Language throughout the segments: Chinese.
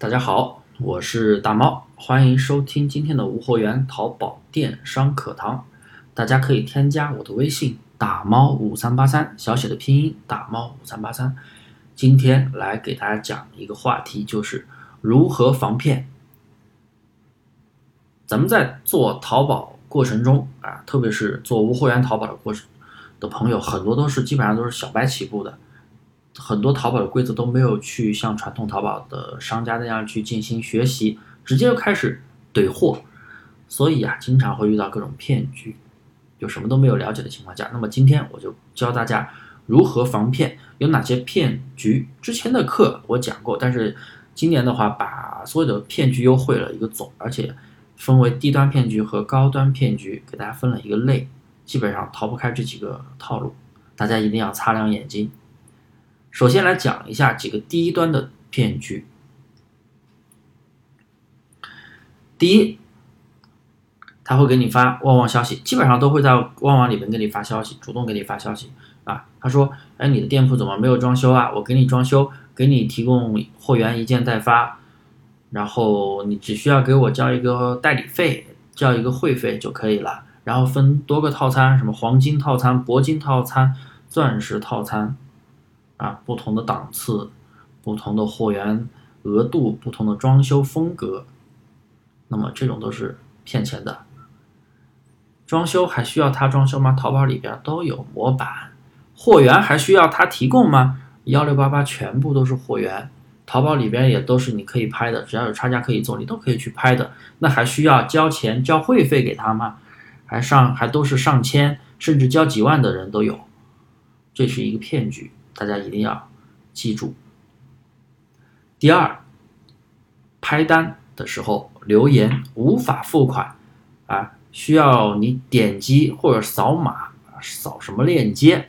大家好，我是大猫，欢迎收听今天的无货源淘宝电商课堂。大家可以添加我的微信大猫五三八三，小写的拼音大猫五三八三。今天来给大家讲一个话题，就是如何防骗。咱们在做淘宝过程中啊，特别是做无货源淘宝的过程的朋友，很多都是基本上都是小白起步的。很多淘宝的规则都没有去像传统淘宝的商家那样去进行学习，直接就开始怼货，所以啊，经常会遇到各种骗局，就什么都没有了解的情况下。那么今天我就教大家如何防骗，有哪些骗局。之前的课我讲过，但是今年的话，把所有的骗局优惠了一个总，而且分为低端骗局和高端骗局，给大家分了一个类，基本上逃不开这几个套路，大家一定要擦亮眼睛。首先来讲一下几个低端的骗局。第一，他会给你发旺旺消息，基本上都会在旺旺里面给你发消息，主动给你发消息啊。他说：“哎，你的店铺怎么没有装修啊？我给你装修，给你提供货源一件代发，然后你只需要给我交一个代理费，交一个会费就可以了。然后分多个套餐，什么黄金套餐、铂金套餐、钻石套餐。”啊，不同的档次，不同的货源额度，不同的装修风格，那么这种都是骗钱的。装修还需要他装修吗？淘宝里边都有模板，货源还需要他提供吗？幺六八八全部都是货源，淘宝里边也都是你可以拍的，只要有差价可以做，你都可以去拍的。那还需要交钱交会费给他吗？还上还都是上千甚至交几万的人都有，这是一个骗局。大家一定要记住。第二，拍单的时候留言无法付款啊，需要你点击或者扫码，扫什么链接，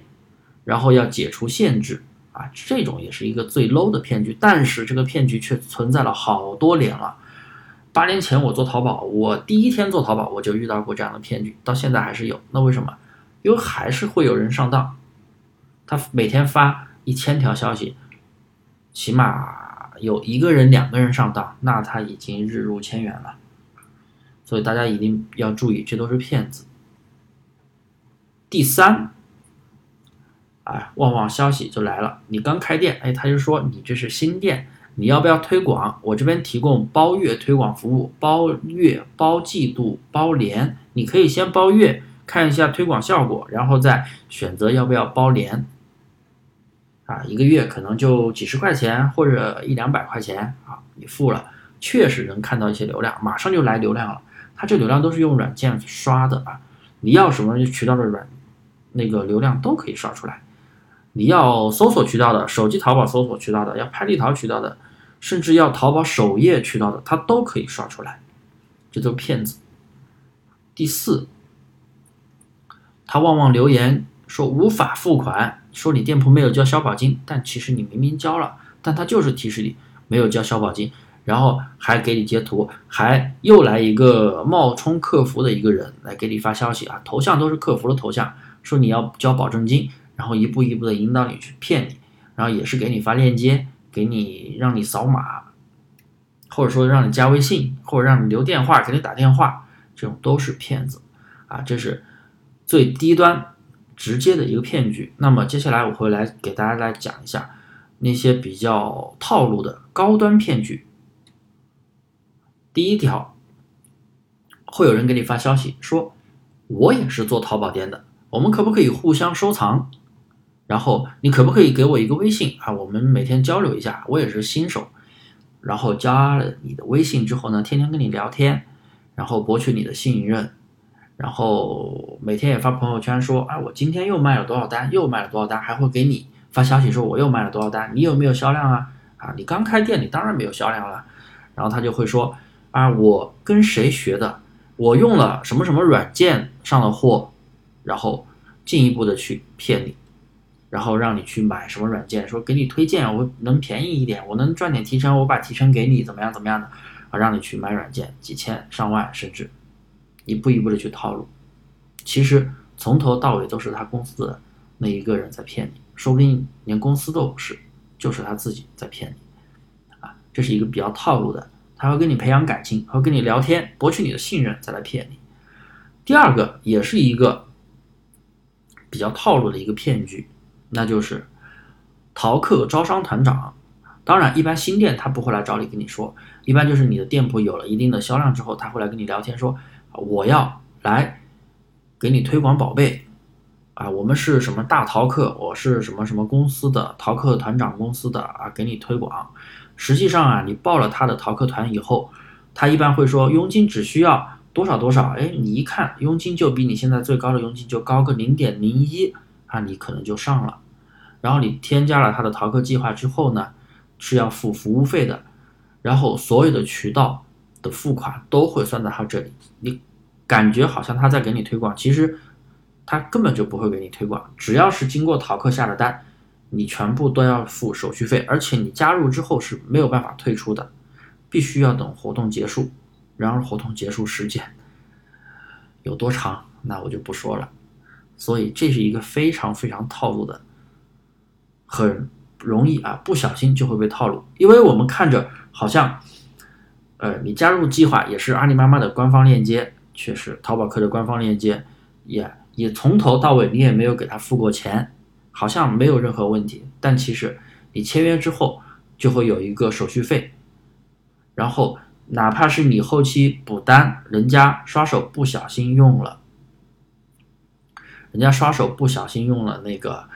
然后要解除限制啊，这种也是一个最 low 的骗局。但是这个骗局却存在了好多年了。八年前我做淘宝，我第一天做淘宝我就遇到过这样的骗局，到现在还是有。那为什么？因为还是会有人上当。他每天发一千条消息，起码有一个人、两个人上当，那他已经日入千元了。所以大家一定要注意，这都是骗子。第三，哎，旺旺消息就来了，你刚开店，哎，他就说你这是新店，你要不要推广？我这边提供包月推广服务，包月、包季度、包年，你可以先包月看一下推广效果，然后再选择要不要包年。啊，一个月可能就几十块钱或者一两百块钱啊，你付了，确实能看到一些流量，马上就来流量了。它这流量都是用软件刷的啊，你要什么渠道的软那个流量都可以刷出来。你要搜索渠道的，手机淘宝搜索渠道的，要拍立淘渠道的，甚至要淘宝首页渠道的，它都可以刷出来。这都是骗子。第四，他旺旺留言说无法付款。说你店铺没有交消保金，但其实你明明交了，但他就是提示你没有交消保金，然后还给你截图，还又来一个冒充客服的一个人来给你发消息啊，头像都是客服的头像，说你要交保证金，然后一步一步的引导你去骗你，然后也是给你发链接，给你让你扫码，或者说让你加微信，或者让你留电话给你打电话，这种都是骗子啊，这是最低端。直接的一个骗局。那么接下来我会来给大家来讲一下那些比较套路的高端骗局。第一条，会有人给你发消息说，我也是做淘宝店的，我们可不可以互相收藏？然后你可不可以给我一个微信啊？我们每天交流一下。我也是新手，然后加了你的微信之后呢，天天跟你聊天，然后博取你的信任。然后每天也发朋友圈说，哎，我今天又卖了多少单，又卖了多少单，还会给你发消息说我又卖了多少单，你有没有销量啊？啊，你刚开店，你当然没有销量了。然后他就会说，啊，我跟谁学的？我用了什么什么软件上的货，然后进一步的去骗你，然后让你去买什么软件，说给你推荐，我能便宜一点，我能赚点提成，我把提成给你，怎么样怎么样的，啊，让你去买软件，几千上万甚至。一步一步的去套路，其实从头到尾都是他公司的那一个人在骗你，说不定连公司都不是，就是他自己在骗你，啊，这。是一个比较套路的，他会跟你培养感情，会跟你聊天，博取你的信任，再来骗你。第二个也是一个比较套路的一个骗局，那就是淘客招商团长。当然，一般新店他不会来找你跟你说，一般就是你的店铺有了一定的销量之后，他会来跟你聊天说，我要来给你推广宝贝。啊，我们是什么大淘客？我是什么什么公司的淘客团长公司的啊，给你推广。实际上啊，你报了他的淘客团以后，他一般会说佣金只需要多少多少。哎，你一看佣金就比你现在最高的佣金就高个零点零一啊，你可能就上了。然后你添加了他的淘客计划之后呢，是要付服务费的，然后所有的渠道的付款都会算在他这里。你感觉好像他在给你推广，其实。他根本就不会给你推广，只要是经过淘客下的单，你全部都要付手续费，而且你加入之后是没有办法退出的，必须要等活动结束。然而活动结束时间有多长，那我就不说了。所以这是一个非常非常套路的，很容易啊，不小心就会被套路。因为我们看着好像，呃，你加入计划也是阿里妈妈的官方链接，却是淘宝客的官方链接，也。也从头到尾你也没有给他付过钱，好像没有任何问题。但其实你签约之后就会有一个手续费，然后哪怕是你后期补单，人家刷手不小心用了，人家刷手不小心用了那个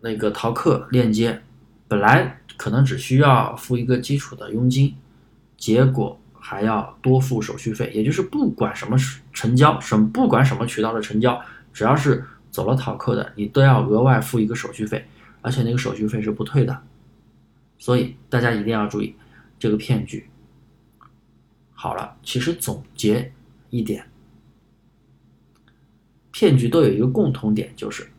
那个淘客链接，本来可能只需要付一个基础的佣金，结果。还要多付手续费，也就是不管什么成交，什么不管什么渠道的成交，只要是走了淘客的，你都要额外付一个手续费，而且那个手续费是不退的。所以大家一定要注意这个骗局。好了，其实总结一点，骗局都有一个共同点，就是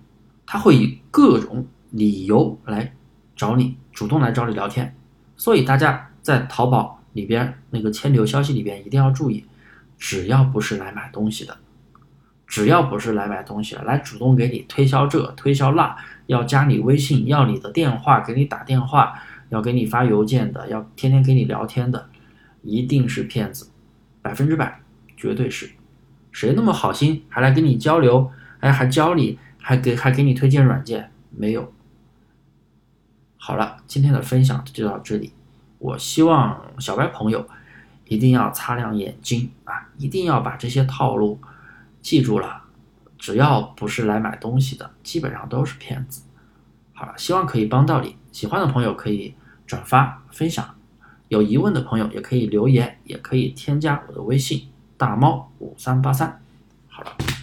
他会以各种理由来找你，主动来找你聊天。所以大家在淘宝。里边那个千流消息里边一定要注意，只要不是来买东西的，只要不是来买东西的，来主动给你推销这推销那，要加你微信，要你的电话，给你打电话，要给你发邮件的，要天天给你聊天的，一定是骗子，百分之百，绝对是。谁那么好心还来跟你交流？哎，还教你，还给还给你推荐软件？没有。好了，今天的分享就到这里。我希望小白朋友一定要擦亮眼睛啊！一定要把这些套路记住了。只要不是来买东西的，基本上都是骗子。好了，希望可以帮到你。喜欢的朋友可以转发分享，有疑问的朋友也可以留言，也可以添加我的微信大猫五三八三。好了。